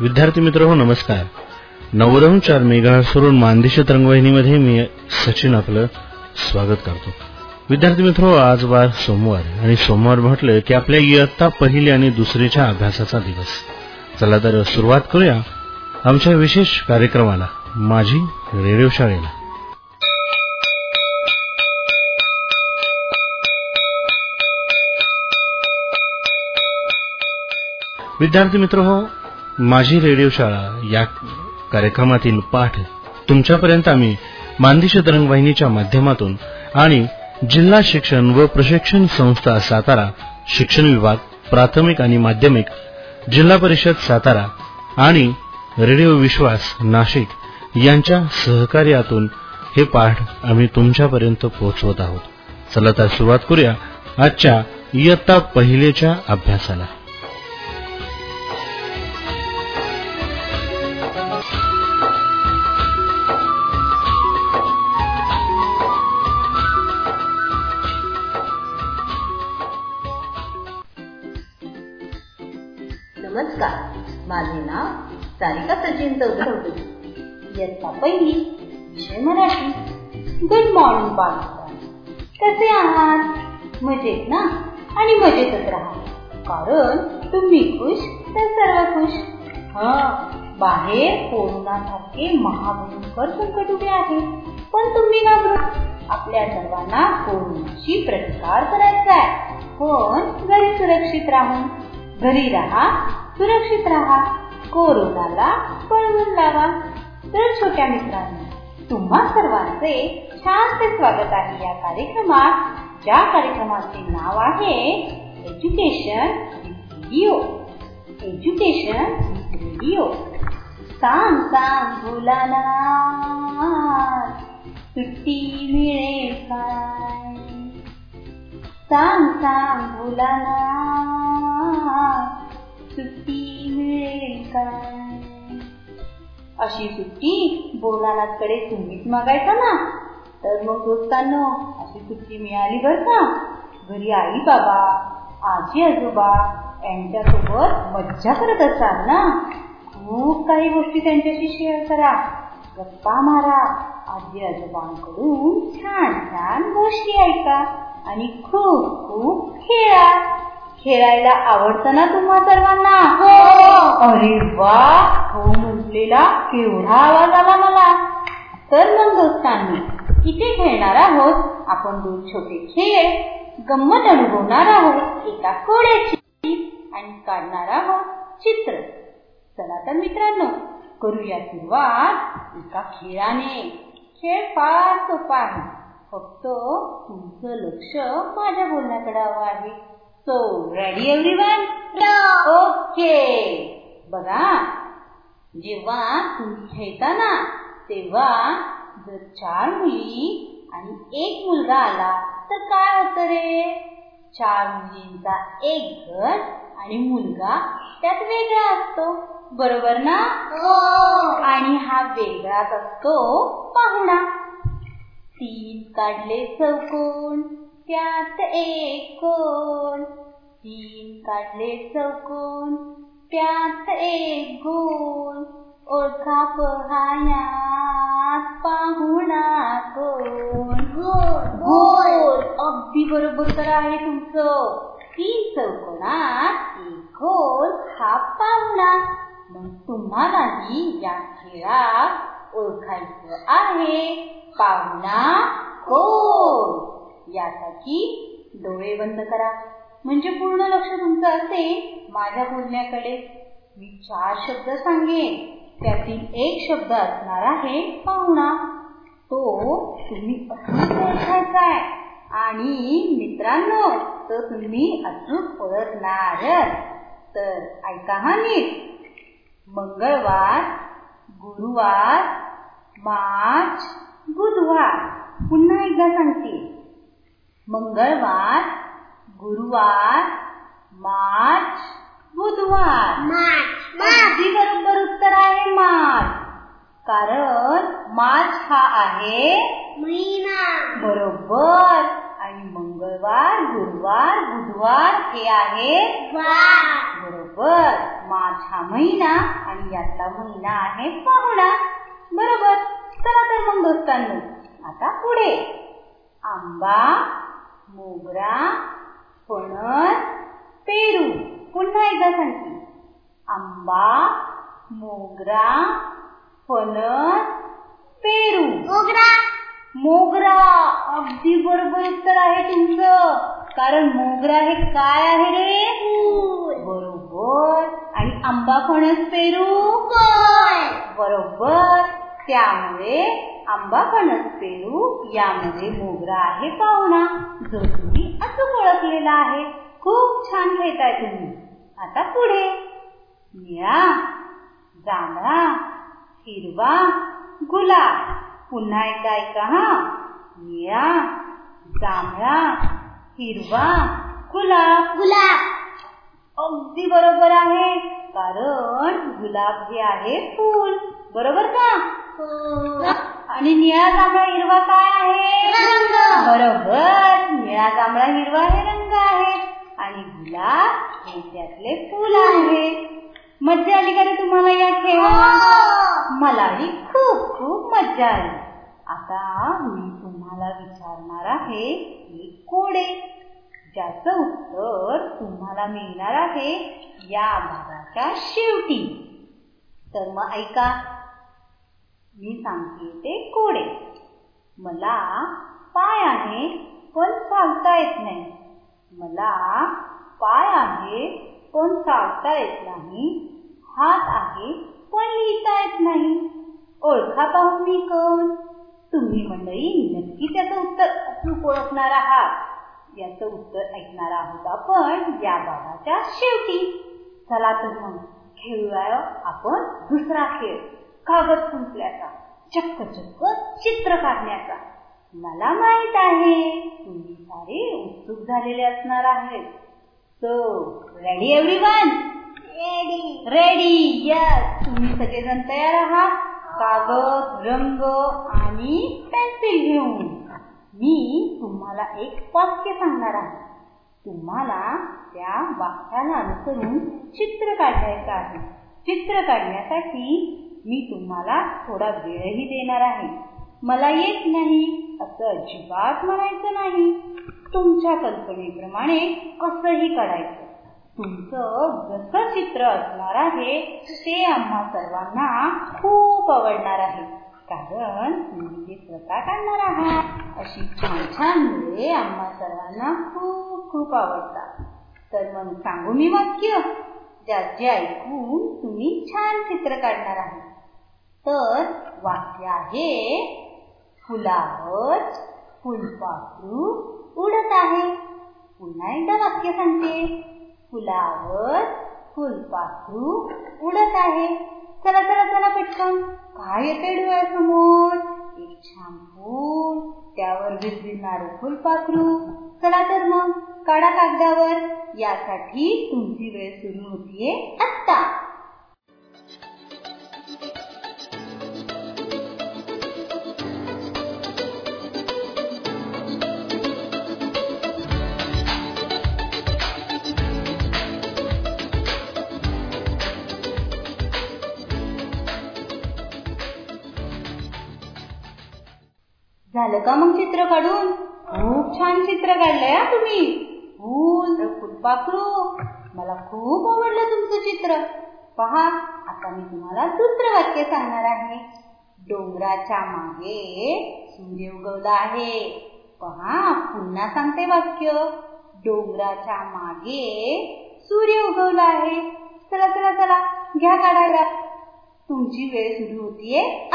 विद्यार्थी मित्र हो नमस्कार. नवरहून चार मेघा सोडून मानदेश तरंगवाहिनीमध्ये मी सचिन आपलं स्वागत करतो. विद्यार्थी मित्र आज वार सोमवार आणि सोमवार म्हटलं की आपल्या इयत्ता पहिली आणि दुसरीच्या अभ्यासाचा दिवस. चला तर सुरुवात करूया आमच्या विशेष कार्यक्रमाला माझी रेडिओ शाळेला. विद्यार्थी मित्र हो माझी रेडिओ शाळा या कार्यक्रमातील पाठ तुमच्यापर्यंत आम्ही मानदेश तरंगवाहिनीच्या माध्यमातून आणि जिल्हा शिक्षण व प्रशिक्षण संस्था सातारा शिक्षण विभाग प्राथमिक आणि माध्यमिक जिल्हा परिषद सातारा आणि रेडिओ विश्वास नाशिक यांच्या सहकार्यातून हे पाठ आम्ही तुमच्यापर्यंत पोहोचवत आहोत. चला तर सुरुवात करूया आजच्या इयत्ता पहिलेच्या अभ्यासाला. माझे नाव सारिका सचिन चौधरी इयत्ता पहिली विषय मराठी. गुड मॉर्निंग बालका. कसे आहात मजेत ना? आणि मजेतच राहा. कारण तुम्ही खुश तर सर्व खुश. हा बाहेर कोरोनासारखे महाभयंकर संकट उभे आहे. पण तुम्ही घाबरू आपल्या सर्वांना कोरोनाशी प्रतिकार करायचा आहे. पण घरी सुरक्षित राहून घरी राहा सुरक्षित राहा, कोरोनाला पळवून लावा. तर छोट्या मित्रांनो, तुम्हा सर्वांचे छान ते स्वागत आहे या कार्यक्रमात. ज्या कार्यक्रमाचे नाव आहे एज्युकेशन रेडिओ एज्युकेशन रेडिओ सांग सांग मुलांना सुट्टी मिळेल काय? सांग सांग मुलांना सुट्टी मिळेल. काय अशी सुट्टी बोलालाकडे तुम्हीच मागायचा ना? तर मग दोस्तांनो अशी सुट्टी मिळाली बर का? घरी आई बाबा आजी आजोबा यांच्यासोबत मज्जा करत असाल ना? खूप काही गोष्टी त्यांच्याशी शेअर करा. गप्पा मारा. आजी आजोबांकडून छान छान गोष्टी ऐका आणि खूप खूप खेळा. खेळायला आवडतं ना तुम्हा सर्वांना? हो. अरे वा हो म्हटलेला केवढा आवाज आला मला. तर मग दोस्तांनी इथे खेळणार आहोत. आपण दोन छोटे खेळ गंमत अनुभवणार आहोत. एका कोड्याची आणि काढणार आहोत चित्र. चला तर मित्रांनो करूया सुरुवात. एका खेळाने. खेळ फार सोपा आहे. फक्त तुमचं लक्ष माझ्या बोलण्याकडे हवं आहे. सो रेडी एव्हरीवन ओके बघा जेव्हा तुम्ही खेळता ना तेव्हा जर चार मुली आणि एक मुलगा आला तर काय होतं रे? चार मुलींचा एक गट आणि मुलगा त्यात वेगळा असतो. बरोबर ना? आणि हा वेगळाच असतो पाहुणा. तीन काढले चौकोन त्यात एक कोण? तीन काढले चौकोन. त्यात एक गुण ओळखा पहायात पाहुणा कोण? गोल. अगदी बरोबर तर आहे तुमचं. तीन चौकोनात एक गोल हा पाहुणा. मग तुम्हालाही या खेळात ओळखायचं आहे. पाहुणा कोण? यासाठी डोळे बंद करा. म्हणजे पूर्ण लक्ष तुमचं असेल माझ्या बोलण्याकडे मी चार शब्द सांगेन. त्यातील एक शब्द असणार आहे पाहुणा. तो तुम्ही अचूक ओळखायचा आहे आणि मित्रांनो तो तुम्ही अचूक ओळखणार तर ऐका हा नीट. मंगळवार गुरुवार मार्च बुधवार. पुन्हा एकदा सांगते. मंगळवार गुरुवार मार्च बुधवार. अगदी बरोबर उत्तर आहे मार्च. कारण मार्च हा आहे महिना. बरोबर. आणि मंगळवार गुरुवार बुधवार हे आहे बरोबर. मार्च हा महिना आणि यातला महिना आहे पाहुणा बरोबर. चला तर मग दोस्तांनो आता पुढे. आंबा मोगरा फणस पेरू. पुन्हा एकदा सांगते. आंबा मोगरा फणस पेरू. मोगरा. अगदी बरोबर उत्तर आहे तुमचं. कारण मोगरा हे काय आहे रे? बरोबर. आणि आंबा फणस पेरू? बरोबर. त्यामुळे आंबा फणस पेरू यामध्ये मोगरा आहे पाहुणा. जो तुम्ही अचूक ओळखलेला आहे. खूप छान खेळताय तुम्ही. आता पुढे. निळा जांभळा हिरवा गुलाब. पुन्हा एकदा ऐका हा. निळा जांभळा हिरवा गुलाब. अगदी बरोबर आहे. कारण गुलाब हे आहे फूल. बरोबर का? आणि निळा जांभळा हिरवा काय आहे? बरोबर. निळा जांभळा हिरवा हे रंग आहे. आणि गुलाब हे त्यातले फूल आहे. मज्जा आली का रे तुम्हाला या खेळात? मलाही खूप खूप मज्जा आली. आता मी तुम्हाला विचारणार आहे एक कोडे. ज्याचं उत्तर तुम्हाला मिळणार आहे या भागाच्या शेवटी. तर मग ऐका मी सांगते ते कोडे. मला पाय आहे पण चालता येत नाही. मला पाय आहे पण चालता येत नाही. हात आहे पण लिहिता येत नाही. ओळखा पाहू मी कोण? तुम्ही मंडळी नक्की त्याचं उत्तर अचूक ओळखणार आहात. याचं उत्तर ऐकणार आहोत आपण या भागाच्या शेवटी. चला तर मग खेळूया आपण दुसरा खेळ. कागद फुंकल्याचा चक्क चक्क चित्र काढण्याचा. मला माहीत आहे तुम्ही सारे उत्सुक झालेले असणार आहेत. So ready everyone ready yes तुम्ही सगळेजण तयार आहात? कागद रंग आणि पेन्सिल घेऊन. मी तुम्हाला एक वाक्य सांगणार आहे. तुम्हाला त्या वाक्याला अनुसरून चित्र काढायचं आहे. चित्र काढण्यासाठी मी तुम्हाला थोडा वेळही देणार आहे. मला येत नाही असं अजिबात म्हणायचं नाही. तुमच्या कल्पनेप्रमाणे कसंही काढायचं तुमचं जसं चित्र असणार आहे ते आम्हा सर्वांना खूप आवडणार आहे. कारण तुम्ही ते स्वतः काढणार आहात. अशी छान छान मुले आम्हा सर्वांना खूप खूप आवडतात. तर मग सांगू मी वाक्य? ज्याचे ऐकून तुम्ही छान चित्र काढणार आहात. तर वाक्य आहे फुलावर फुलपाखरू उडत आहे. पुन्हा एकदा वाक्य सांगते फुलावर फुलपाखरू उडत आहे. चला चला चला पटकन. काय येते डोळ्यासमोर? एक छान फूल त्यावर विजविणारे फुलपाखरू. चला तर मग काढा कागदावर. यासाठी तुमची वेळ सुरू होतीये आत्ता. झालं का मग चित्र काढून? खूप छान चित्र काढलंय हा तुम्ही. फूल फुलपाखरू. मला खूप आवडलं तुमचं चित्र. पहा आता मी तुम्हाला दुसरं वाक्य सांगणार आहे. डोंगराच्या मागे सूर्य उगवला आहे. पहा पुन्हा सांगते वाक्य. डोंगराच्या मागे सूर्य उगवला आहे. चला चला चला घ्या काढायला. तुमची वेळ सुरू होतीये.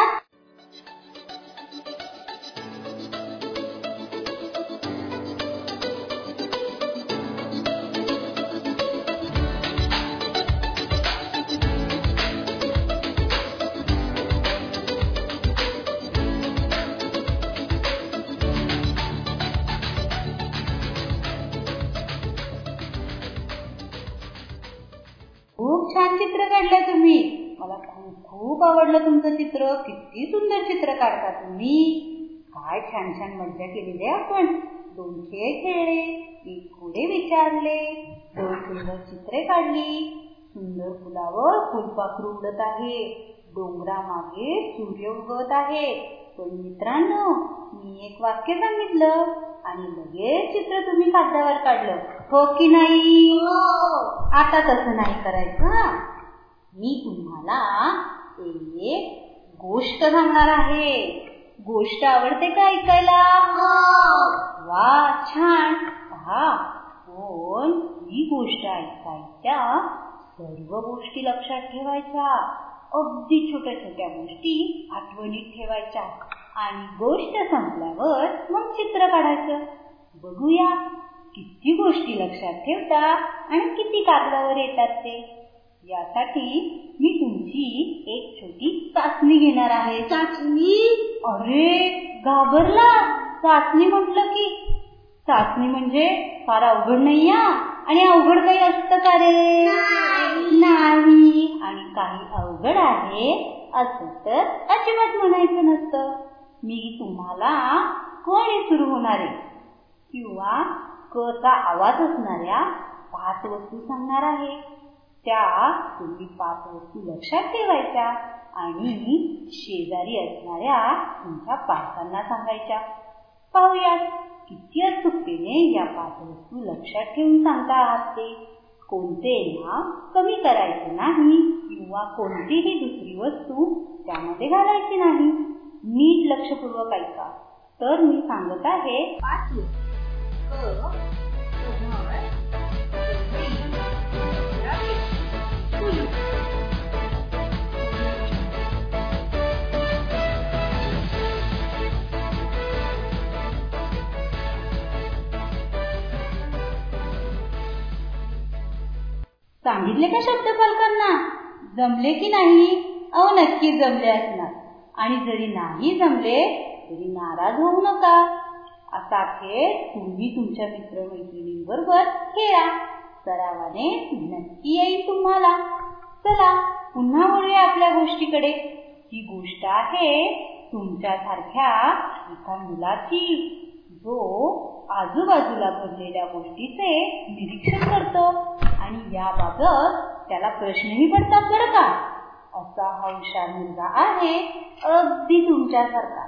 आवडलं तुमचं चित्र? किती सुंदर चित्र काढता तुम्ही? काय छान छान मज्जा केलेली आपण. दोन खेळ खेळले एक घोडे विचारले दोन सुंदर चित्रे काढली. सुंदर फुलावर फुलपाखरू उडत आहे. डोंगरामागे सूर्य उगवत आहे. पण मित्रांनो मी एक वाक्य सांगितलं आणि लगेच चित्र तुम्ही कागदावर काढलं. हो की नाही? आता तसं नाही करायचं मी तुम्हाला एक गोष्ट सांगणार आहे. गोष्ट आवडते का ऐकायला? वा छान. पहा पण ही गोष्ट ऐकायच्या सर्व गोष्टी लक्षात ठेवायच्या. अगदी छोट्या छोट्या गोष्टी आठवणीत ठेवायच्या. आणि गोष्ट संपल्यावर मग चित्र काढायचं. बघूया किती गोष्टी लक्षात ठेवता आणि किती कागदावर येतात ते. यासाठी मी तुमची एक छोटी चाचणी घेणार आहे. चाचणी? अरे घाबरला. चाचणी म्हटलं की चाचणी म्हणजे फार अवघड नाही आणि अवघड काही असतं का रे? नाही. आणि काही अवघड आहे असं तर अजिबात म्हणायचं नसतं. मी तुम्हाला कोणी सुरू होणारे किंवा क चा आवाज असणाऱ्या पाच वस्तू सांगणार आहे. त्या तुम्ही पाच वस्तू लक्षात ठेवायच्या आणि शेजारी असणाऱ्या तुमच्या पालकांना सांगायच्या. पाहूयात किती अचूकतेने या पाच वस्तू लक्षात ठेवून सांगता आहात ते. कोणते नाव कमी करायचे नाही किंवा कोणतीही दुसरी वस्तू त्यामध्ये घालायची नाही. नीट लक्षपूर्वक ऐका. तर मी सांगत आहे पाच वस्तू सांगितले का शब्द पालकांना? जमले की नाही? अहो नक्की जमले असणार. आणि जरी नाही जमले तरी नाराज होऊ नका. असा खेळ तुम्ही तुमच्या मित्रमैत्रिणींबरोबर खेळा. सरावाने नक्की येईल तुम्हाला. चला पुन्हा वळूया आपल्या गोष्टीकडे. ही गोष्ट आहे तुमच्यासारख्या एका मुलाची. जो आजूबाजूला घडलेल्या गोष्टीचे निरीक्षण करतो आणि याबाबत त्याला प्रश्नही पडतात बरं का? असा हा हुशार मुलगा आहे अगदी तुमच्यासारखा.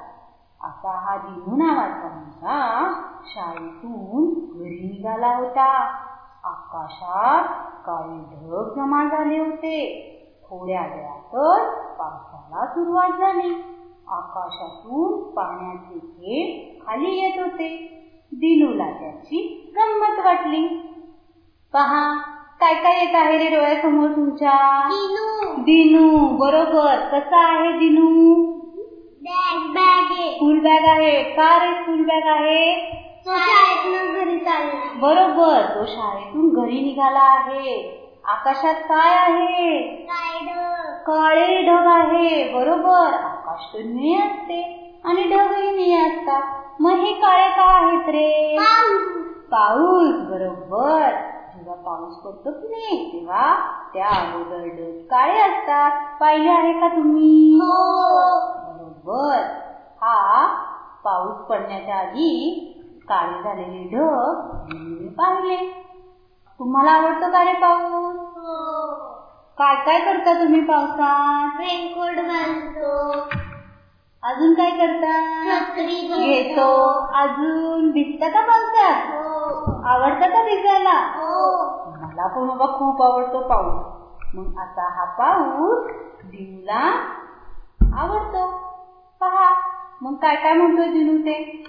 असा हा दिनू नावाचा मुलगा शाळेतून घरी निघाला होता. आकाशात काही ढग जमा झाले होते. थोड्या वेळातच पावसाला सुरुवात झाली. आकाशातून पाण्याचे खेळ खाली येत होते. दिनूला त्याची गंमत वाटली. पहा काय काय येत आहे रे डोळ्यासमोर तुमच्या? दिनू. दिनू बरोबर. कसा आहे दिनू? बॅग बॅग आहे स्कूल बॅग आहे. का रे स्कूल बॅग आहे? तो शाळेतनं घरी चालला. बरोबर. तो शाळेतून घरी निघाला आहे. आकाशात काय आहे? काळे ढग आहे. बरोबर. आकाश निळे असते आणि ढगही निळे असतात. मग हे काळे का आहेत रे? पाऊस. बरोबर. जेव्हा पाऊस पडतो की नाही तेव्हा त्या अगोदर ढग काळे असतात? पाहिले आहे का तुम्ही? बरोबर. हा पाऊस पडण्याच्या आधी काळे झालेले ढग मी पाहिले. तुम्हाला आवडतो का रे पाऊस? काय काय करता तुम्ही पावसात? रेनकोट घालतो अजून काय करता? छत्री घेतो. अजून भिजता का पावसात? हो. आवडतं का भिजायला? हो. मला पण बाबा खूप आवडतो पाऊस. मग आता हा पाऊस दिनूला आवडतो. पहा. मग काय काय म्हणतोय दिनू ते?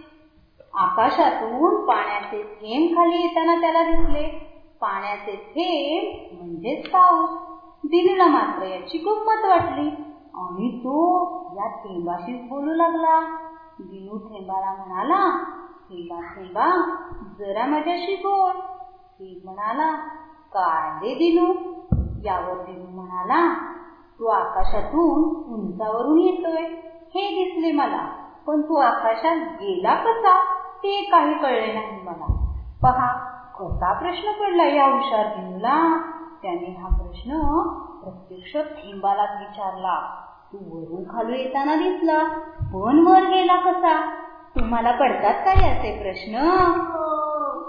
आकाशातून पाण्याचे थेंब खाली येताना त्याला दिसले. पाण्याचे थेंब म्हणजेच पाऊस. दिनूला मात्र याची गंमत वाटली. आणि तो या थेंबाशीच बोलू लागला. दिनू थेंबाला म्हणाला थेंबा थेंबा जरा माझ्याशी बोल. थेंब म्हणाला काय रे दिनू? यावर दिनू म्हणाला तू आकाशातून उंचावरून येतोय. हे दिसले मला पण तू आकाशात गेला कसा? ते काही कळले नाही मला. पहा कसा प्रश्न पडला या हुशार दिनूला? त्याने हा प्रश्न प्रत्यक्ष थेंबालाच विचारला तू वरून खाली येताना दिसला पण वर गेला कसा? तुम्हाला पडतात काय असे प्रश्न?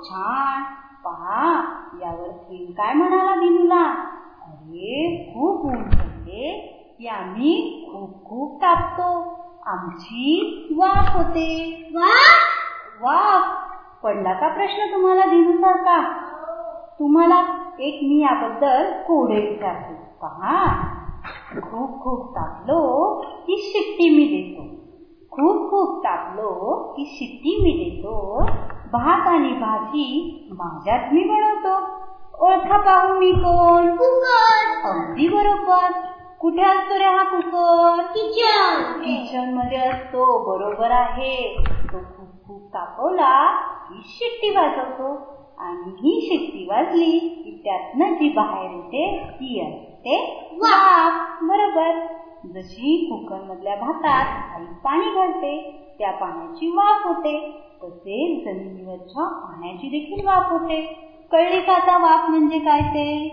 छान. पहा यावर थेंब काय म्हणाला दिनूला अरे खूप ऊन पडले. की आम्ही खूप खूप तापतो. आमची वाफ होते. वाफ? पडला का प्रश्न तुम्हाला दिनूसारखा तुम्हाला एक मी याबद्दल कोडे विचारते. पहा खूप खूप तापलो की शिट्टी मी देतो. खूप खूप तापलो की शिट्टी मी देतो. भात आणि भाजी माझ्यात मी बनवतो. ओळखा पाहू मी कोण? अगदी बरोबर. कुठे असतो रे हा कुकर? किचनमध्ये असतो बरोबर आहे. तो खूप खूप तापवला की शिट्टी वाजवतो. आणि ही शिट्टी वाजली की त्यातनं जी बाहेर येते ती असते वाफ. बरोबर. जशी कुकर मधल्या भातात आई पाणी घालते त्या पाण्याची वाफ होते. तसेच जमिनीवरच्या पाण्याची देखील वाफ होते. कळली का आता वाफ म्हणजे काय ते?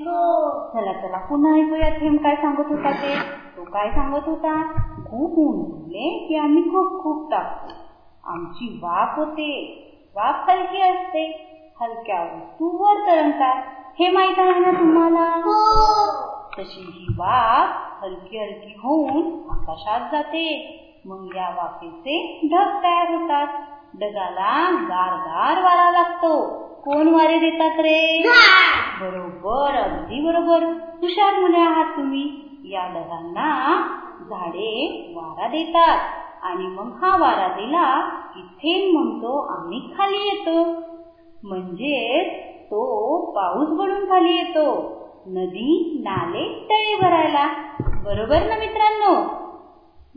चला चला पुन्हा ऐकूया थेंब काय सांगत होता ते. तो काय सांगत होता? खूप ऊन पडले की आम्ही खूप खूप टाकतो आमची वाफ होते. वाफ हलकी असते. हलक्या वस्तू वर तरंगतात हे माहीत आहे ना तुम्हाला? तशी ही वाफ हलकी हलकी होऊन आकाशात जाते. मग या वाफेचे ढग तयार होतात. ढगाला गार गार वारा लागतो. कोण वारे देतात रे? बरोबर अगदी बरोबर. हुशार मुले आहात तुम्ही. या ढगांना झाडे वारा देतात. आणि मग हा वारा दिला की थेंब म्हणतो आम्ही खाली येतो. म्हणजेच तो पाऊस बनून खाली येतो. नदी नाले तळे भरायला. बरोबर ना मित्रांनो?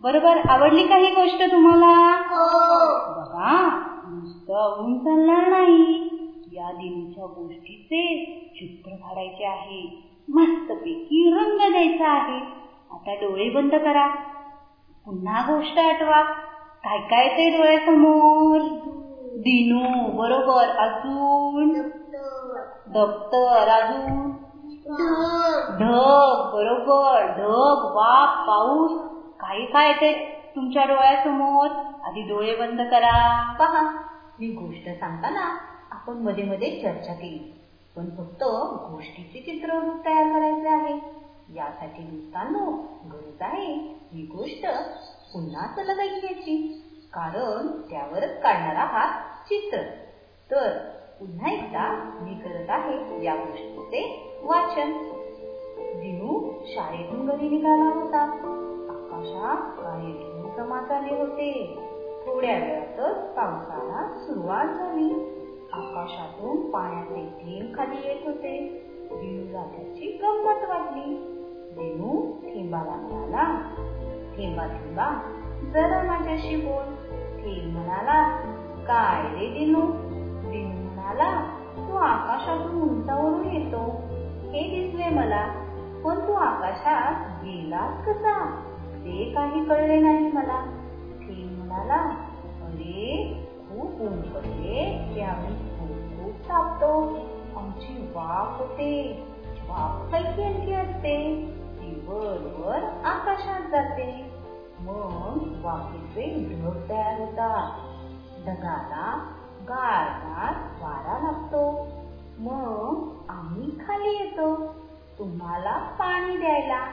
बरोबर आवडली काही गोष्ट तुम्हाला? बघा नुसतं ऊन चालणार नाही. या देवीच्या गोष्टीचे चित्र काढायचे आहे. मस्तपैकी रंग द्यायचा आहे. आता डोळे बंद करा. पुन्हा गोष्ट आठवा. काय काय ते डोळ्यासमोर? दिनू बरोबर. अजून दप्तर. अजून? ढग. बरोबर. ढग वाफ पाऊस. काही काय ते तुमच्या डोळ्यासमोर? आधी डोळे बंद करा. पहा. ही गोष्ट सांगताना आपण मध्ये मध्ये चर्चा केली. पण फक्त गोष्टीचे चित्र तयार करायचे आहे. यासाठी दोस्तांनो गरज आहे ही गोष्ट पुन्हा सलग ऐकण्याची कारण त्यावरच काढणारा हा चित्र. तर पुन्हा एकदा मी करत आहे या गोष्टीचे वाचन. दिनू शाळेतून घरी निघाला होता. आकाशात काही ढग जमा झाले होते. थोड्या वेळातच पावसाला सुरुवात झाली. आकाशातून पाण्याचे थेंब खाली येत होते. दिनूला त्याची गंमत वाटली. दिनू थेंबाला म्हणाला थेंबा थेंबा जरा माझ्याशी बोल. थेंब म्हणाला काय रे दिनू? दिनू म्हणाला तू आकाशातून उंचावरून येतो. हे दिसले मला. पण तू आकाशात गेलास कसा? ते काही कळले नाही मला. थेंब म्हणाला अरे खूप ऊन पडले की आम्ही खूप खूप तापतो आमची वाफ होते. वाफ हलकी हलकी असते. ती वर वर आकाशात जाते. मग वाफेचे ढग तयार होतात ढगाला गार वारा लागतो. मग आम्ही खाली येतो. तुम्हाला पाणी द्यायला.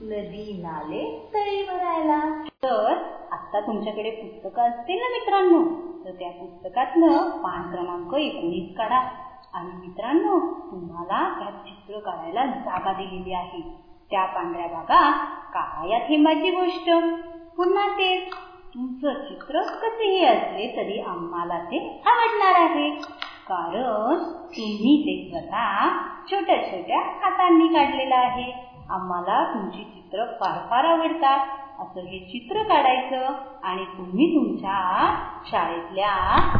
नदी नाले तळी भरायला. तर आता तुमच्याकडे पुस्तकं असतील ना मित्रांनो? तर त्या पुस्तकातलं पान क्रमांक एकोणीस काढा. आणि मित्रांनो तुम्हाला त्यात चित्र काढायला जागा दिलेली आहे. त्या पांढऱ्या भागात काय थेंबाची गोष्ट? पुन्हा ते तुमचं चित्र कसेही असले तरी आम्हाला ते आवडणार आहे. कारण तुम्ही ते स्वतः छोट्या छोट्या हातांनी काढलेलं आहे. आम्हाला तुमची चित्र फार फार आवडतात. असं हे चित्र काढायचं आणि तुम्ही तुमच्या शाळेतल्या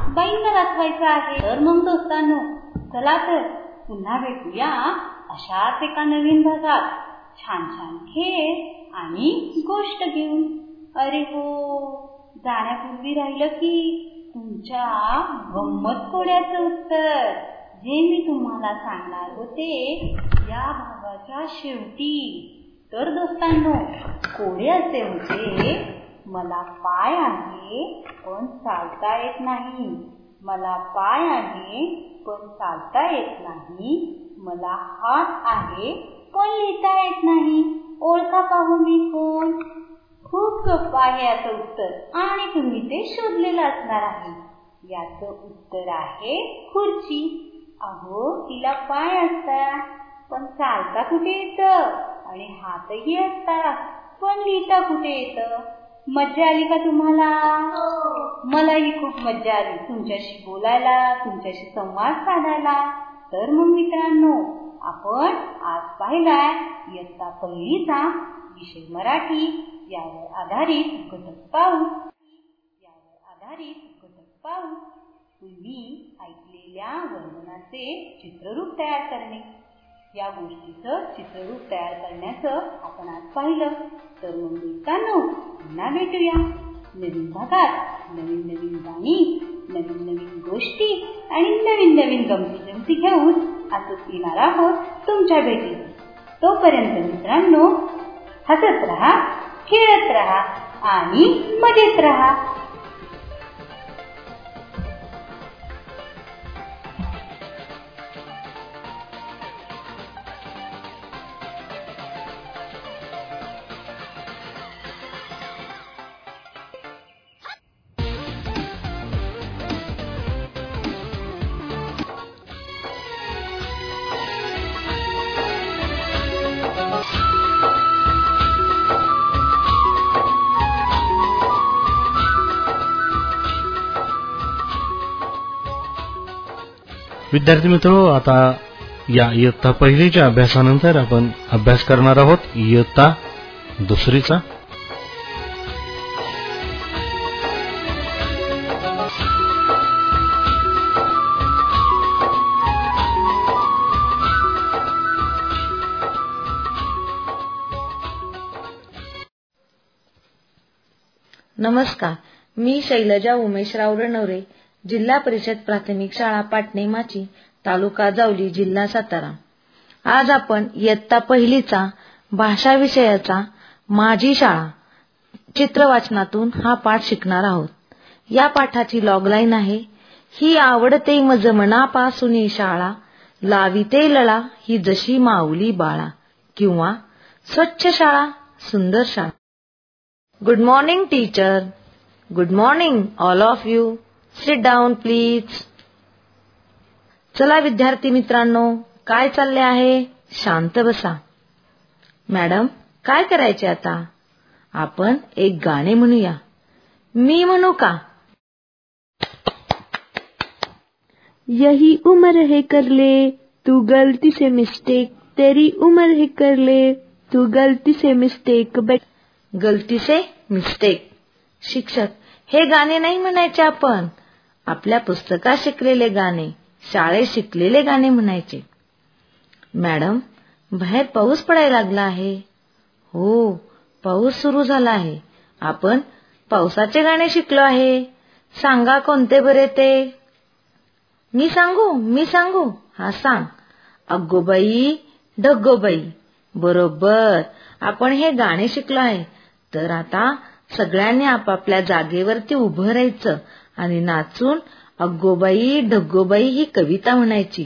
बाईंना दाखवायचं आहे. तर मग दोस्तांनो चला तर पुन्हा भेटूया अशाच एका नवीन भागात. छान छान खेळ आणि गोष्ट घेऊन. अरे हो जाण्यापूर्वी राहिलं की तुमच्या गंमत कोड्याचं उत्तर. जे मी तुम्हाला सांगणार होते या भागाच्या शेवटी. तर दोस्तांनो कोडे असे होते मला पाय आहे पण चालता येत नाही. मला पाय आहे पण चालता येत नाही. मला हात आहे पण लिहिता येत नाही? ओळखा पाहू मी कोण? खूप सोपं आहे याचं उत्तर. आणि तुम्ही ते शोधलेलं असणार आहे. याचं उत्तर आहे खुर्ची. अहो तिला पाय असतात पण चालता कुठे येतं? आणि हातही असतात पण लिहिता कुठे येतं? मज्जा आली का तुम्हाला? मलाही खूप मज्जा आली. तुमच्याशी बोलायला तुमच्याशी संवाद साधायला. तर मग मित्रांनो आपण आज पाहिलाय इयत्ता पहिलीचा विषय मराठी यावर आधारित घटक पाहू. यावर आधारित घटक पाहू. तुम्ही ऐकलेल्या वर्णनाचे चित्ररूप तयार करणे. या गोष्टीचं चित्ररूप तयार करण्याचं आपण आज पाहिलं. तर मग मिळतानो पुन्हा भेटूया. नवीन भागात नवीन नवीन गाणी नवीन नवीन गोष्टी आणि नवीन नवीन गमती जमती घेऊन असंच येणार आहोत तुमच्या भेटी तोपर्यंत मित्रांनो हसत राहा खेळत राहा आणि मजेत राहा. विद्यार्थी मित्र आता या इयत्ता पहिलीच्या अभ्यासानंतर आपण अभ्यास करणार आहोत इयत्ता दुसरीचा. नमस्कार मी शैलजा उमेशराव रणवरे जिल्हा परिषद प्राथमिक शाळा पाटणे माची तालुका जावली जिल्हा सातारा. आज आपण इयत्ता पहिलीचा भाषा विषयाचा माझी शाळा चित्रवाचनातून हा पाठ शिकणार आहोत. या पाठाची लॉगलाईन आहे ही आवडते मज मनापासून शाळा लाविते लळा ही जशी माऊली बाळा किंवा स्वच्छ शाळा सुंदर शाळा. Good morning teacher good morning all of you sit down please चला विद्यार्थी मित्रांनो काय चालले आहे? शांत बसा. मॅडम काय करायचे आता? आपण एक गाणे म्हणूया. मी म्हणू का? यही उम्र है कर ले तू गलती से मिस्टेक तेरी उम्र है कर ले तू गलती से मिस्टेक गलती से मिस्टेक शिक्षक हे गाणे नाही म्हणायचे आपण. आपल्या पुस्तकात शिकलेले गाणे शाळेत शिकलेले गाणे म्हणायचे. मॅडम बाहेर पाऊस पडायला लागला आहे. हो पाऊस सुरू झाला आहे. आपण पावसाचे गाणे शिकलो आहे. सांगा कोणते बरे ते. मी सांगू मी सांगू. हा सांग. अग्गोबाई ढग्गोबाई बरोबर. आपण हे गाणे शिकलो आहे. तर आता सगळ्यांनी आपापल्या जागेवरती उभं राहायचं. आणि नाचून अग्गोबाई ढग्गोबाई ही कविता म्हणायची.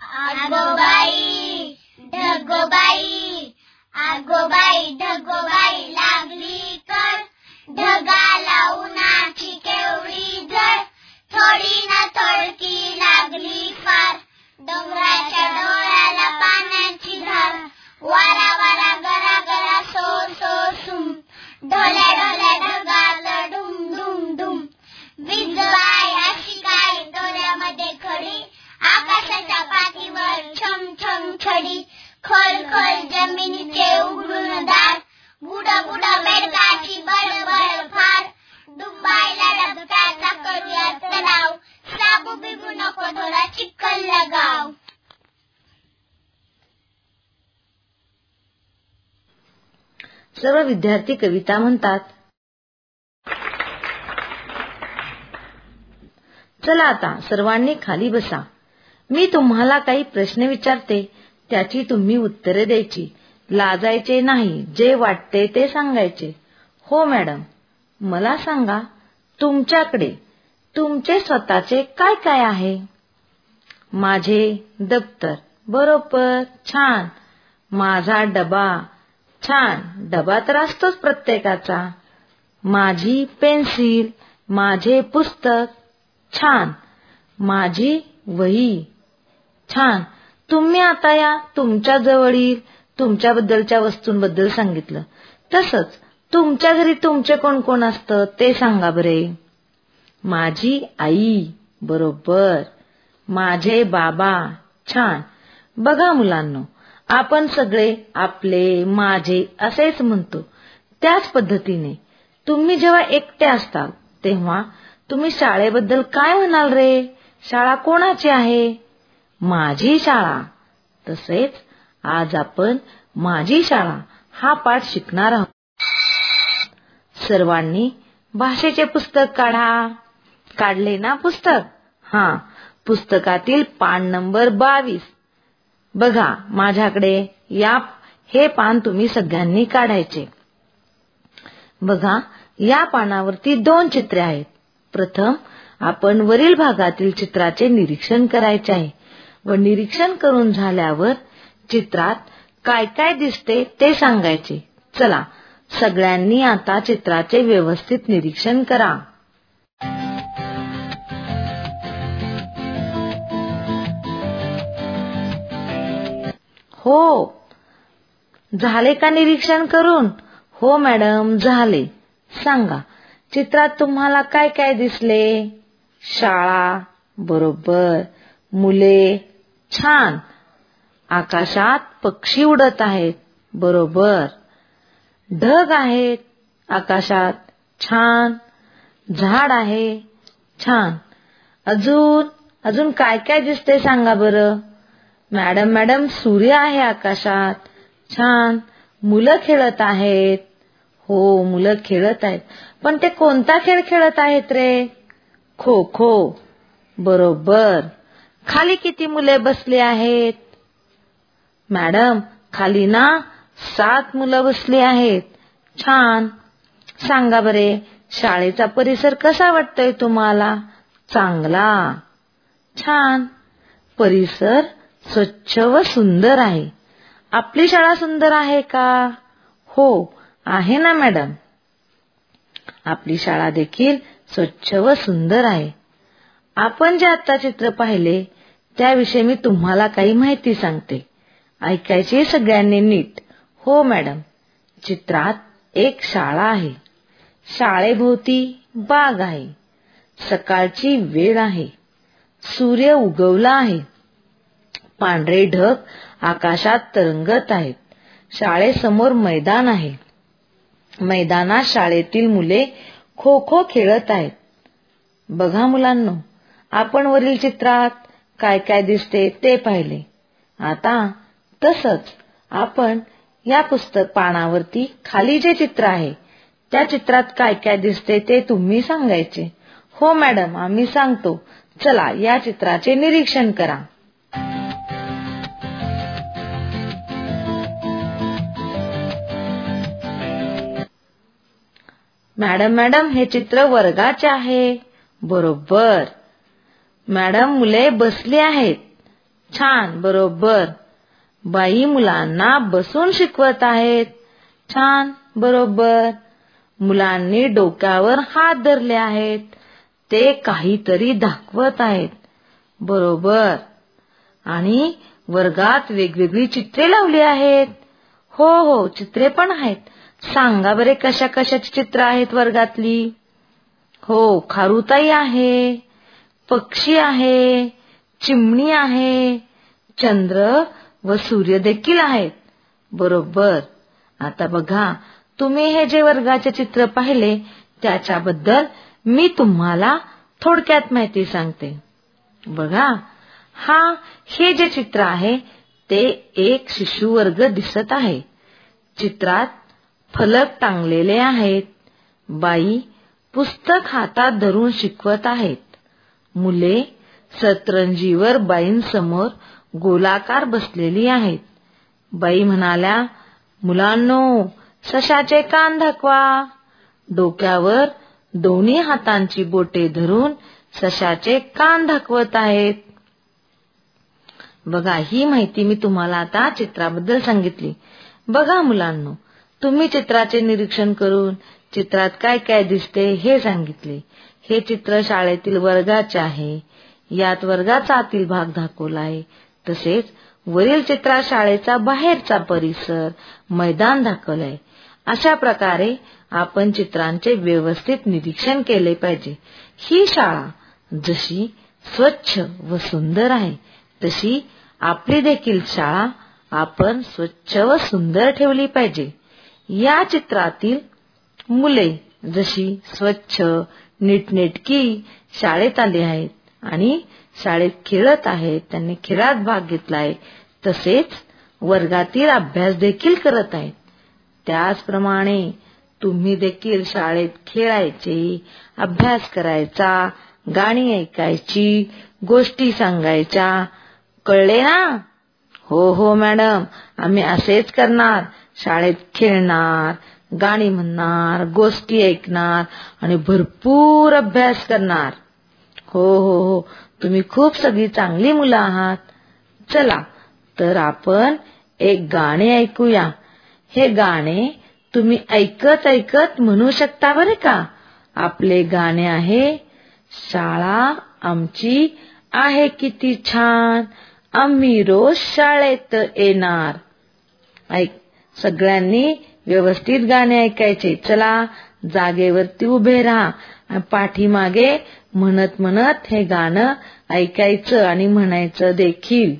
आगोबाई ढगोबाई आगोबाई ढगोबाई लागली कर. ढगाला विद्यार्थी कविता म्हणतात. चला आता सर्वांनी खाली बसा. मी तुम्हाला काही प्रश्न विचारते त्याची तुम्ही उत्तरे द्यायची. लाजायचे नाही जे वाटते ते सांगायचे. हो मॅडम. मला सांगा तुमच्याकडे तुमचे स्वतःचे काय काय आहे? माझे दप्तर. बरोबर छान. माझा डबा छान. डबा तर असतोच प्रत्येकाचा. माझी पेन्सिल माझे पुस्तक छान. माझी वही छान. तुम्ही आता या तुमच्या जवळील तुमच्याबद्दलच्या वस्तूंबद्दल सांगितलं. तसंच तुमच्या घरी तुमचे कोण कोण असतं ते सांगा बरे. माझी आई बरोबर. माझे बाबा छान. बघा मुलांनो आपण सगळे आपले माझे असेच म्हणतो. त्याच पद्धतीने तुम्ही जेव्हा एकटे असता तेव्हा तुम्ही शाळेबद्दल काय म्हणाल रे? शाळा कोणाची आहे? माझी शाळा. तसेच आज आपण माझी शाळा हा पाठ शिकणार आहोत. सर्वांनी भाषेचे पुस्तक काढा. काढले ना पुस्तक? हा पुस्तकातील पान नंबर बावीस. बघा माझ्याकडे या हे पान तुम्ही सगळ्यांनी काढायचे. बघा या पानावरती दोन चित्रे आहेत. प्रथम आपण वरील भागातील चित्राचे निरीक्षण करायचे आहे व निरीक्षण करून झाल्यावर चित्रात काय काय दिसते ते सांगायचे. चला सगळ्यांनी आता चित्राचे व्यवस्थित निरीक्षण करा. हो. झाले का निरीक्षण करून? हो मॅडम झाले. सांगा. चित्रात तुम्हाला काय काय दिसले? शाळा बरोबर. मुले छान. आकाशात पक्षी उडत आहेत. बरोबर. ढग आहेत. आकाशात छान. झाड आहे. छान. अजून अजून काय काय दिसते सांगा बरं? मॅडम मॅडम सूर्य आहे आकाशात. छान. मुलं खेळत आहेत. हो मुलं खेळत आहेत. पण ते कोणता खेळ खेळत आहेत रे? खो खो. बरोबर. खाली किती मुले बसली आहेत? मॅडम खाली ना सात मुलं बसली आहेत. छान. सांगा बरे शाळेचा परिसर कसा वाटतोय तुम्हाला? चांगला. छान. परिसर स्वच्छ व सुंदर आहे. आपली शाळा सुंदर आहे का? हो आहे ना मॅडम. आपली शाळा देखील स्वच्छ व सुंदर आहे. आपण जे आता चित्र पाहिले त्याविषयी मी तुम्हाला काही माहिती सांगते. ऐकायची सगळ्यांनी नीट. हो मॅडम. चित्रात एक शाळा आहे. शाळेभोवती बाग आहे. सकाळची वेळ आहे. सूर्य उगवला आहे. पांढरे ढग आकाशात तरंगत आहेत. शाळेसमोर मैदान आहे. मैदानात शाळेतील मुले खो खो खेळत आहेत. बघा मुलांनो आपण वरील चित्रात काय काय दिसते ते पाहिले. आता तसंच आपण या पुस्तक पानावरती खाली जे चित्र आहे त्या चित्रात काय काय दिसते ते तुम्ही सांगायचे. हो मॅडम आम्ही सांगतो. चला या चित्राचे निरीक्षण करा. मॅडम मॅडम हे चित्र वर्गाचे आहे. बरोबर. मॅडम मुले बसली आहेत. छान बरोबर. बाई मुलांना बसून शिकवत आहेत. छान बरोबर. मुलांनी डोक्यावर हात धरले आहेत. ते काहीतरी दाखवत आहेत. बरोबर. आणि वर्गात वेगवेगळी चित्रे लावली आहेत. हो हो चित्रे पण आहेत. सांगा बरे कशा कशाची चित्र आहेत वर्गातली? हो खारुताई आहे पक्षी आहे चिमणी आहे चंद्र व सूर्य देखील आहेत. बरोबर. आता बघा तुम्ही हे जे वर्गाचे चित्र पाहिले त्याच्याबद्दल मी तुम्हाला थोडक्यात माहिती सांगते. बघा हा हे जे चित्र आहे ते एक शिशु वर्ग दिसत आहे. चित्रात फलक टांगलेले आहेत. बाई पुस्तक हातात धरून शिकवत आहेत. मुले सतरंजीवर बाईंसमोर गोलाकार बसलेली आहेत. बाई म्हणाल्या मुलांनो सशाचे कान दाखवा डोक्यावर दोन्ही हातांची बोटे धरून सशाचे कान दाखवत आहेत. बघा ही माहिती मी तुम्हाला आता चित्राबद्दल सांगितली. बघा मुलांनो तुम्ही चित्राचे निरीक्षण करून चित्रात काय काय दिसते हे सांगितले. हे चित्र शाळेतील वर्गाचे आहे. यात वर्गाचा आतील भाग दाखवला आहे तसेच वरील चित्रात शाळेचा बाहेरचा परिसर मैदान दाखवलंय. अशा प्रकारे आपण चित्रांचे व्यवस्थित निरीक्षण केले पाहिजे. ही शाळा जशी स्वच्छ व सुंदर आहे तशी आपली देखील शाळा आपण स्वच्छ व सुंदर ठेवली पाहिजे. या चित्रातील मुले जशी स्वच्छ नीटनेटकी शाळेत आली आहेत आणि शाळेत खेळत आहेत त्यांनी खेळात भाग घेतलाय तसेच वर्गातील अभ्यास देखील करत आहेत. त्याचप्रमाणे तुम्ही देखील शाळेत खेळायचे अभ्यास करायचा गाणी ऐकायची गोष्टी सांगायच्या. कळले ना? हो हो मॅडम आम्ही असेच करणार. शाळेत खेळणार गाणी म्हणणार गोष्टी ऐकणार आणि भरपूर अभ्यास करणार. हो हो हो. तुम्ही खूप सगळी चांगली मुलं आहात. चला तर आपण एक गाणे ऐकूया. हे गाणे तुम्ही ऐकत ऐकत म्हणू शकता बरे का? आपले गाणे आहे शाळा आमची आहे किती छान. आम्ही रोज शाळेत येणार. ऐक. सगळ्यांनी व्यवस्थित गाणे ऐकायचे. चला जागेवरती उभे राहा. पाठीमागे म्हणत म्हणत हे गाणं ऐकायचं आणि म्हणायचं देखील.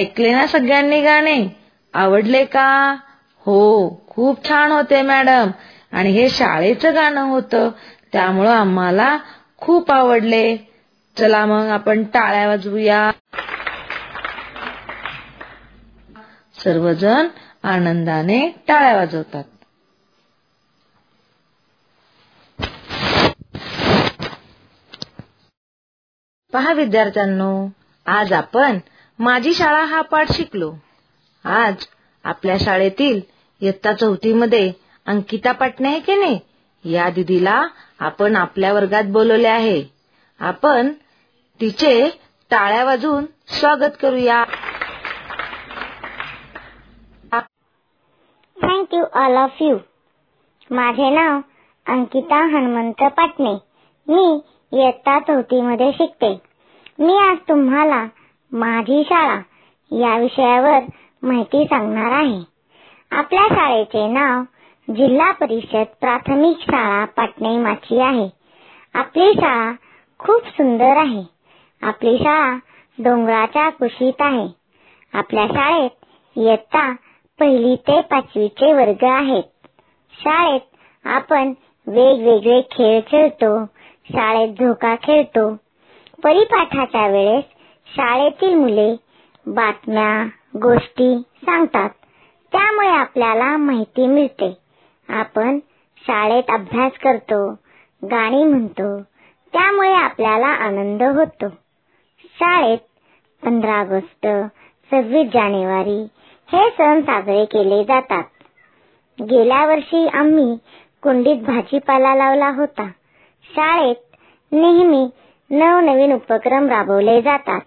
ऐकले ना सगळ्यांनी गाणे? आवडले का? हो खूप छान होते मॅडम. आणि हे शाळेचं गाणं होतं त्यामुळं आम्हाला खूप आवडले. चला मग आपण टाळ्या वाजवूया. सर्वजण आनंदाने टाळ्या वाजवतात. पहा विद्यार्थ्यांनो आज आपण माझी शाळा हा पाठ शिकलो. आज आपल्या शाळेतील इयत्ता चौथी मध्ये अंकिता पाटणे आहे की नाही? या दिदीला आपण आपल्या वर्गात बोलवले आहे. आपण तिचे टाळ्या वाजून स्वागत करूया. Thank you all of you माझे नाव अंकिता हनुमंत पाटणे. मी इयत्ता चौथीमध्ये शिकते. मी आज तुम्हाला माझी शाळा या विषयावर माहिती सांगणार आहे. आपल्या शाळेचे नाव जिल्हा परिषद प्राथमिक शाळा पाटणेमाची आहे. आपली शाळा खूप सुंदर आहे. आपली शाळा डोंगराच्या कुशीत आहे. आपल्या शाळेत इयत्ता पहिली ते पाचवीचे वर्ग आहेत. शाळेत आपण वेगवेगळे खेळ खेळतो शाळेत झोका खेळतो. परिपाठाच्या वेळेस शाळेतील मुले बातम्या गोष्टी सांगतात. त्यामुळे आपल्याला माहिती मिळते. आपण शाळेत अभ्यास करतो गाणी म्हणतो त्यामुळे आपल्याला आनंद होतो. शाळेत पंधरा ऑगस्ट सव्वीस जानेवारी हे सण साजरे केले जातात. गेल्या वर्षी आम्ही कुंडीत भाजीपाला लावला होता. शाळेत नेहमी नवनवीन उपक्रम राबवले जातात.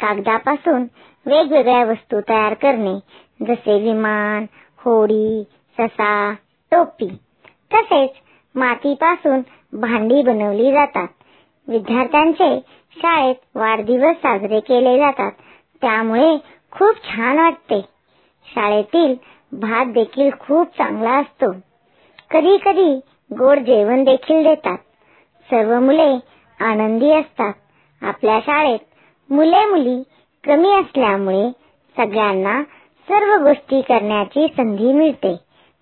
कागदापासून वेगवेगळ्या वस्तू तयार करणे जसे विमान होडी ससा टोपी. तसेच मातीपासून भांडी बनवली जातात. विद्यार्थ्यांचे शाळेत वाढदिवस साजरे केले जातात. त्यामुळे खूप छान वाटते. शाळेतील भात देखील खूप चांगला असतो. कधी कधी गोड जेवण देखील देतात. सर्व मुले आनंदी असतात. आपल्या शाळेत मुले मुली कमी असल्यामुळे सगळ्यांना सर्व गोष्टी करण्याची संधी मिळते.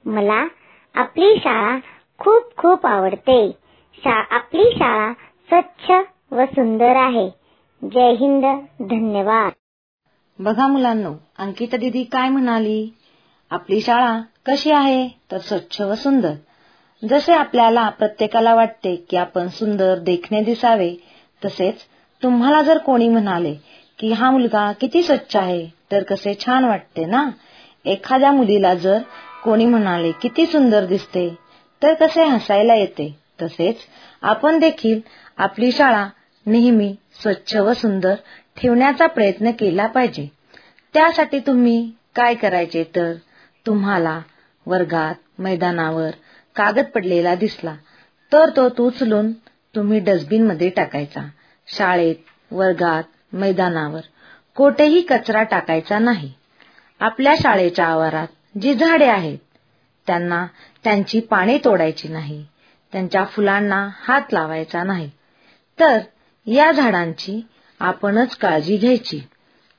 मला आपली शाळा खूप खूप आवडते. शा आपली शाळा स्वच्छ व सुंदर आहे. जय हिंद. धन्यवाद. बघा मुलांनो अंकिता दिदी काय म्हणाली? आपली शाळा कशी आहे? तर स्वच्छ व सुंदर. जसे आपल्याला प्रत्येकाला वाटते की आपण सुंदर देखणे दिसावे तसेच तुम्हाला जर कोणी म्हणाले की हा मुलगा किती स्वच्छ आहे तर कसे छान वाटते ना? एखाद्या मुलीला जर कोणी म्हणाले किती सुंदर दिसते तर कसे हसायला येते? तसेच आपण देखील आपली शाळा नेहमी स्वच्छ व सुंदर ठेवण्याचा प्रयत्न केला पाहिजे. त्यासाठी तुम्ही काय करायचे? तर तुम्हाला वर्गात मैदानावर कागद पडलेला दिसला तर तो उचलून तुम्ही डस्टबिनमध्ये टाकायचा. शाळेत वर्गात मैदानावर कोठेही कचरा टाकायचा नाही. आपल्या शाळेच्या आवारात जी झाडे आहेत त्यांना त्यांची पाने तोडायची नाही त्यांच्या फुलांना हात लावायचा नाही. तर या झाडांची आपणच काळजी घ्यायची.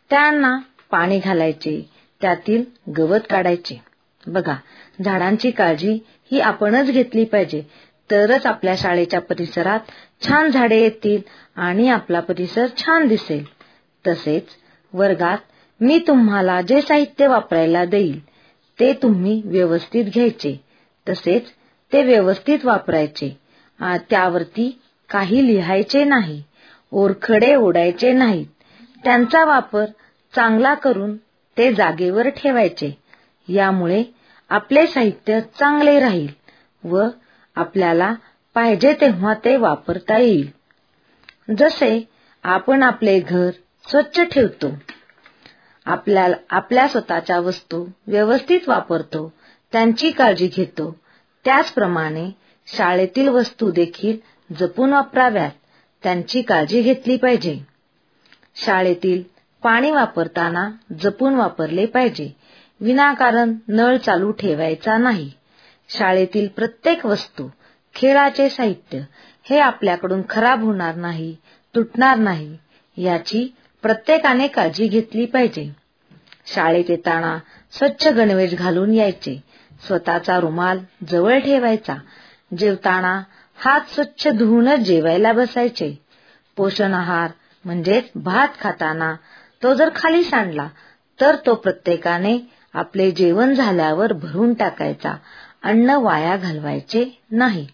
त्यांना पाणी घालायचे त्यातील गवत काढायचे. बघा झाडांची काळजी ही आपणच घेतली पाहिजे. तरच आपल्या शाळेच्या परिसरात छान झाडे येतील आणि आपला परिसर छान दिसेल. तसेच वर्गात मी तुम्हाला जे साहित्य वापरायला देईल ते तुम्ही व्यवस्थित घ्यायचे. तसेच ते व्यवस्थित वापरायचे. त्यावरती काही लिहायचे नाही ओरखडे ओढायचे नाहीत. त्यांचा वापर चांगला करून ते जागेवर ठेवायचे. यामुळे आपले साहित्य चांगले राहील व आपल्याला पाहिजे तेव्हा ते वापरता येईल. जसे आपण आपले घर स्वच्छ ठेवतो. आपल्याला आपल्या स्वतःच्या वस्तू व्यवस्थित वापरतो त्यांची काळजी घेतो. त्याचप्रमाणे शाळेतील वस्तू देखील जपून वापराव्यात त्यांची काळजी घेतली पाहिजे. शाळेतील पाणी वापरताना जपून वापरले पाहिजे. विनाकारण नळ चालू ठेवायचा नाही. शाळेतील प्रत्येक वस्तू खेळाचे साहित्य हे आपल्याकडून खराब होणार नाही तुटणार नाही याची प्रत्येकाने काळजी घेतली पाहिजे. शाळेत येताना स्वच्छ गणवेश घालून यायचे. स्वतःचा रुमाल जवळ ठेवायचा. जेवताना हात स्वच्छ धुवूनच जेवायला बसायचे. पोषण आहार म्हणजेच भात खाताना तो जर खाली सांडला तर तो प्रत्येकाने आपले जेवण झाल्यावर भरून टाकायचा. अन्न वाया घालवायचे नाही.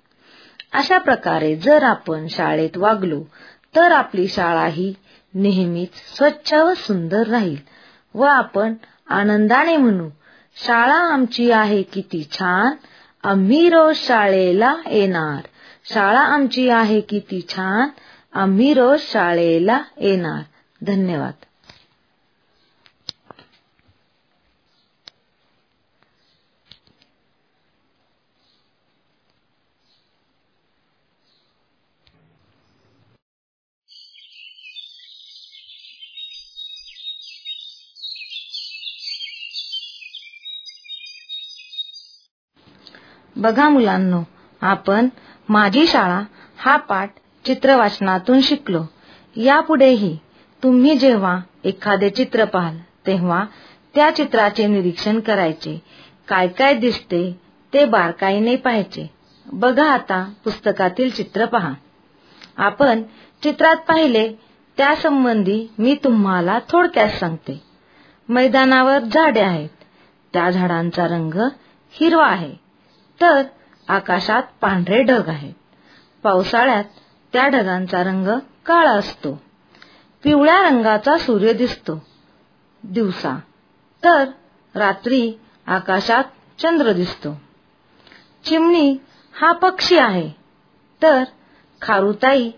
अशा प्रकारे जर आपण शाळेत वागलो तर आपली शाळा ही नेहमीच स्वच्छ व सुंदर राहील व आपण आनंदाने म्हणू शाळा आमची आहे किती छान आम्ही रोज शाळेला येणार. शाळा आमची आहे किती छान आम्ही रोज शाळेला येणार. धन्यवाद. बघा मुलांनो आपण माझी शाळा हा पाठ चित्रवाचनातून शिकलो. यापुढेही तुम्ही जेव्हा एखादे चित्र पाहाल तेव्हा त्या चित्राचे निरीक्षण करायचे. काय काय दिसते ते बारकाईने पाहायचे. बघा आता पुस्तकातील चित्र पहा. आपण चित्रात पाहिले त्यासंबंधी मी तुम्हाला थोडक्यात सांगते. मैदानावर झाडे आहेत. त्या झाडांचा रंग हिरवा आहे. तर आकाशात पांढरे ढग आहेत. पावसाळ्यात त्या ढगांचा रंग काळा असतो. पिवळ्या रंगाचा सूर्य दिसतो. दिवसा. तर रात्री आकाशात चंद्र दिसतो. चिमणी हा पक्षी आहे. तर खारुताई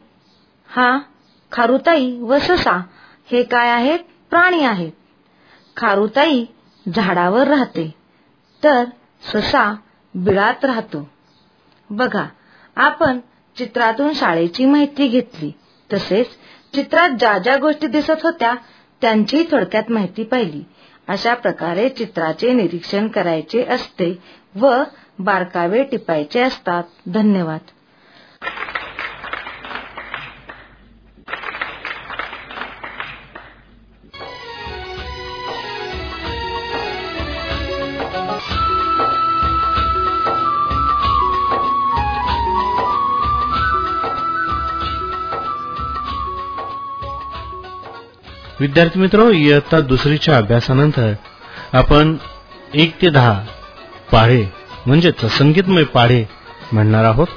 हा खारुताई व ससा हे काय आहेत? प्राणी आहेत. खारुताई झाडावर राहते. तर ससा बिळात राहतो. बघा आपण चित्रातून शाळेची माहिती घेतली. तसेच चित्रात ज्या ज्या गोष्टी दिसत होत्या त्यांची थोडक्यात माहिती पाहिली. अशा प्रकारे चित्राचे निरीक्षण करायचे असते व बारकावे टिपायचे असतात. धन्यवाद. विद्यार्थी मित्र इयत्ता दुसरीच्या अभ्यासानंतर आपण एक ते दहा पाढे म्हणजेच संगीतमय पाढे म्हणणार आहोत.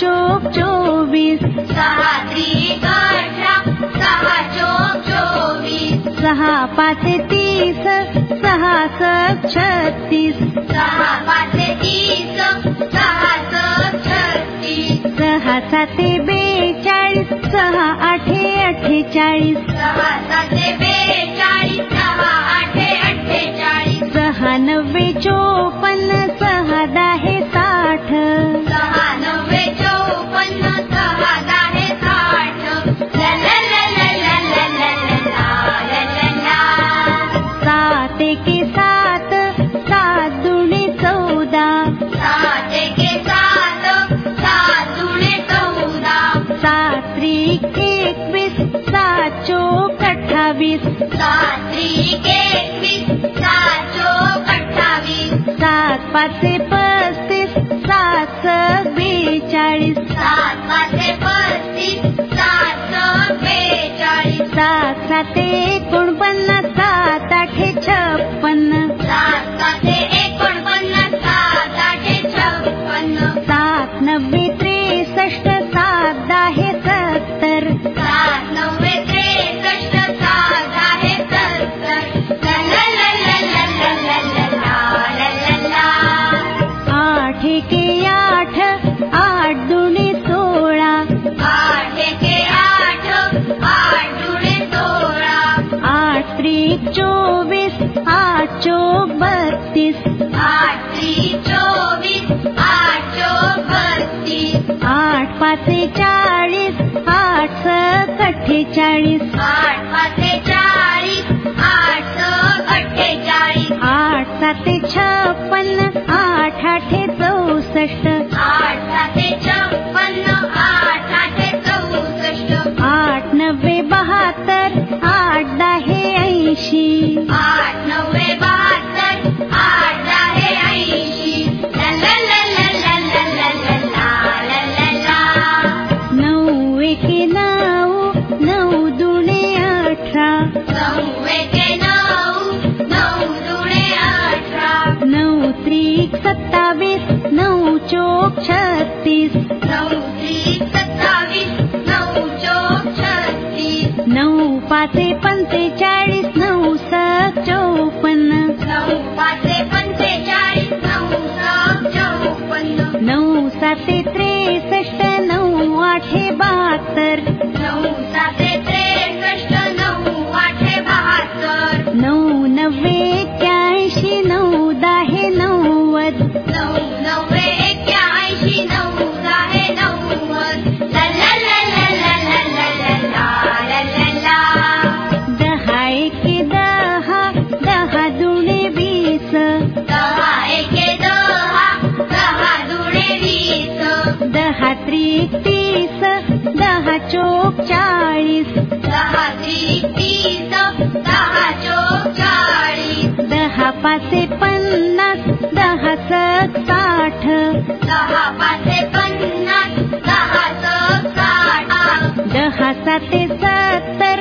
चोक चोवीस सहा त्रिक सहा पाच तीस सहा सक छत्तीस सहा पाच तीस सहा सक सहासी सहा साते बेचाळीस सहा अथे अठ्ठेचाळीस सहा नव्वे चोपन्न सहा दहे पाचे पस्तीस सात बेचाळीस. सात पाचे पस्तीस सात बेचाळीस. सात सात एकोण षष्ट पाचे पन्नास दहा साठ दहा पाचे पन्नास दहा साठ दहा साते सत्तर.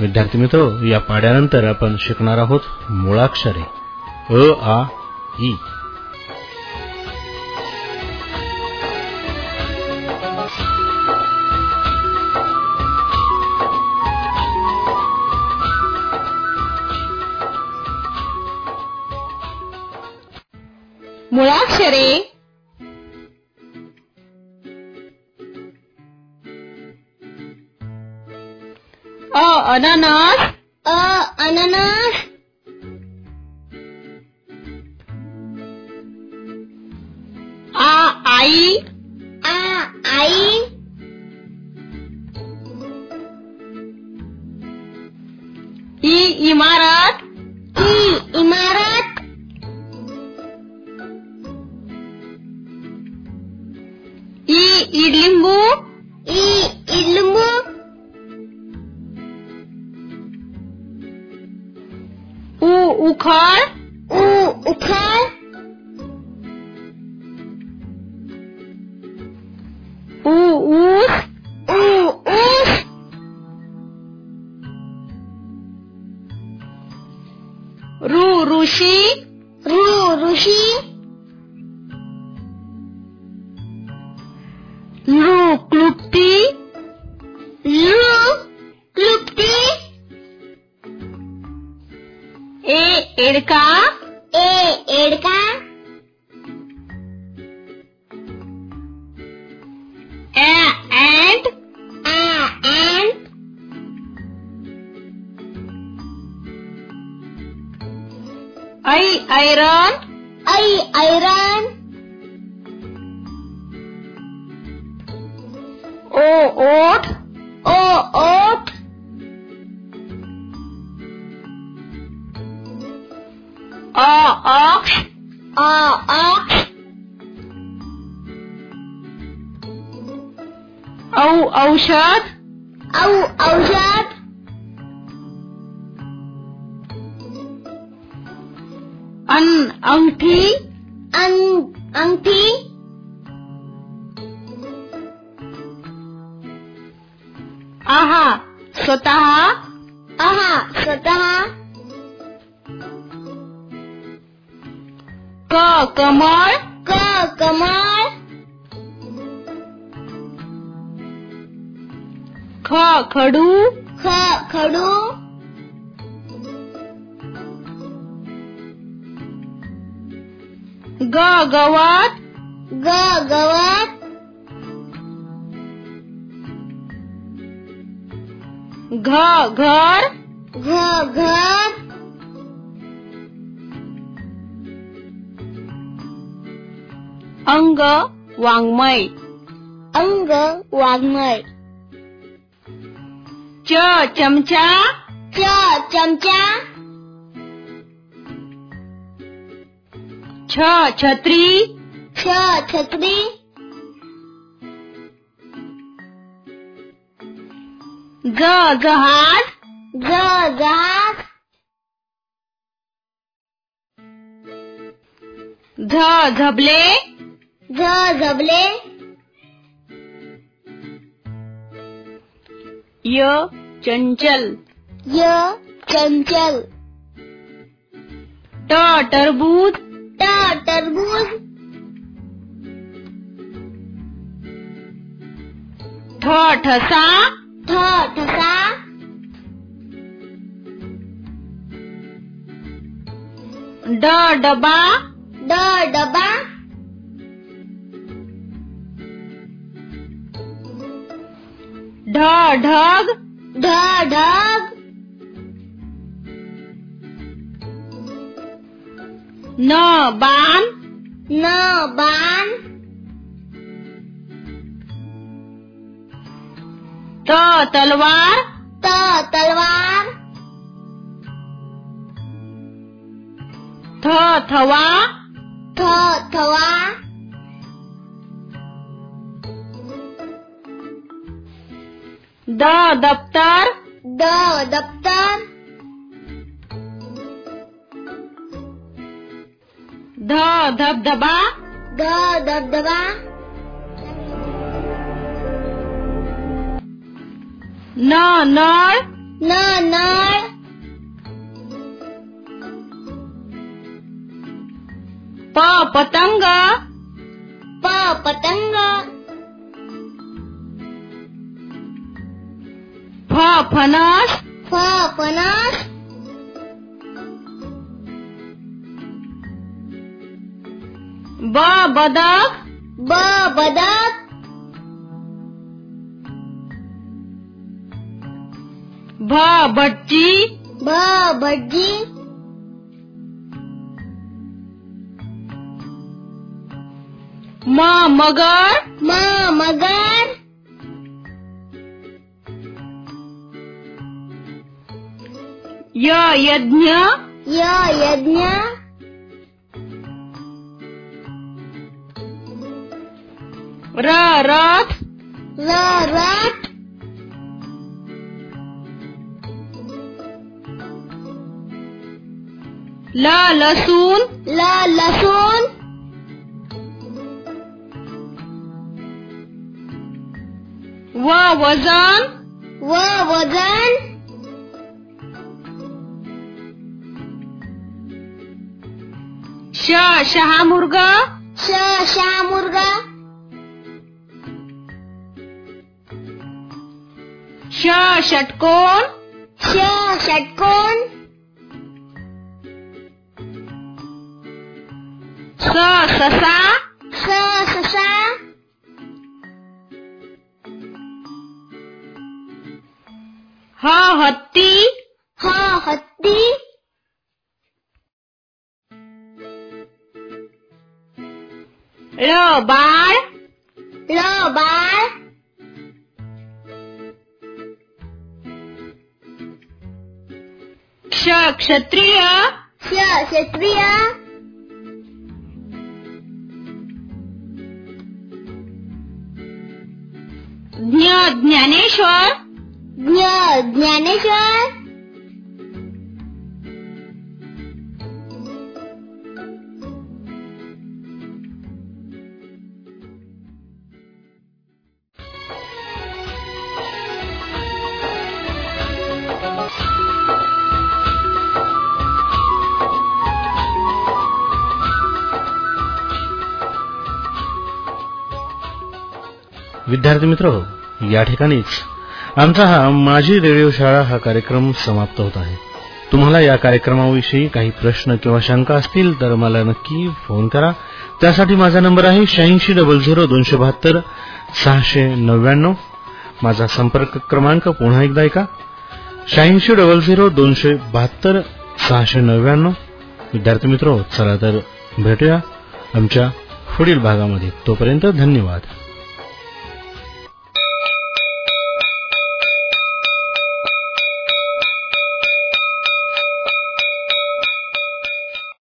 विद्यार्थी मित्र या पाड्यानंतर आपण शिकणार आहोत मुळाक्षरे. अ आ ई. मुळाक्षरे अननस? अ अननस. आ आई? आ आई. ई इमारत? ई इमारत. ई इडलिंबू? ई इडलिंबू. उखळ उ उखळ ग गवत. ग गवत. घ घर. घ घर. अंग वाङ्मय. अंग वाङ्मय. च चमचा. च चमचा. छ छत्री। छ छत्री। ज जहाज़ ज जहाज़ झ झबले। झ झबले। य चंचल। य चंचल। ट टरबूज ट टरबूज ठ ठसा। ठ ठसा। ड डबा। ड डबा। ढ ढग। ढ ढग। न बाण न बाण त तलवार त तलवार थ थवा थ थवा द दप्तर द दप्तर धबधबा? ध धबधबा। न नळ? न नळ। प पतंग? प पतंग। फ फणस? फ फणस। Бабадак. Бабадак. Бабаджи. Бабаджи. Мамагар. Мамагар. Я ядня. Я ядня. म मगर य यज्ञ य यज्ञ र रथ र रथ ल लसूण ल लसूण श शहामृग श शामुर्गा ष षटकोन श षटकोन स ससा स ससा ह हत्ती ह हत्ती ळ बाळ ल बाळ क्ष क्षत्रिय. श क्षत्रिय. ज्ञ ज्ञानेश्वर. ज्ञ ज्ञानेश्वर. विद्यार्थी मित्र या ठिकाणीच. आमचा हा माझी रेडिओ शाळा हा कार्यक्रम समाप्त होत आहे. तुम्हाला या कार्यक्रमाविषयी काही प्रश्न किंवा शंका असतील तर मला नक्की फोन करा. त्यासाठी माझा नंबर आहे शहाऐंशी डबल झिरो दोनशे बहात्तर सहाशे नव्याण्णव. माझा संपर्क क्रमांक पुन्हा एकदा ऐका. शहाऐंशी डबल झिरो दोनशे बहात्तर सहाशे नव्याण्णव. विद्यार्थी मित्र चला तर भेटूया आमच्या पुढील भागामध्ये. तोपर्यंत धन्यवाद.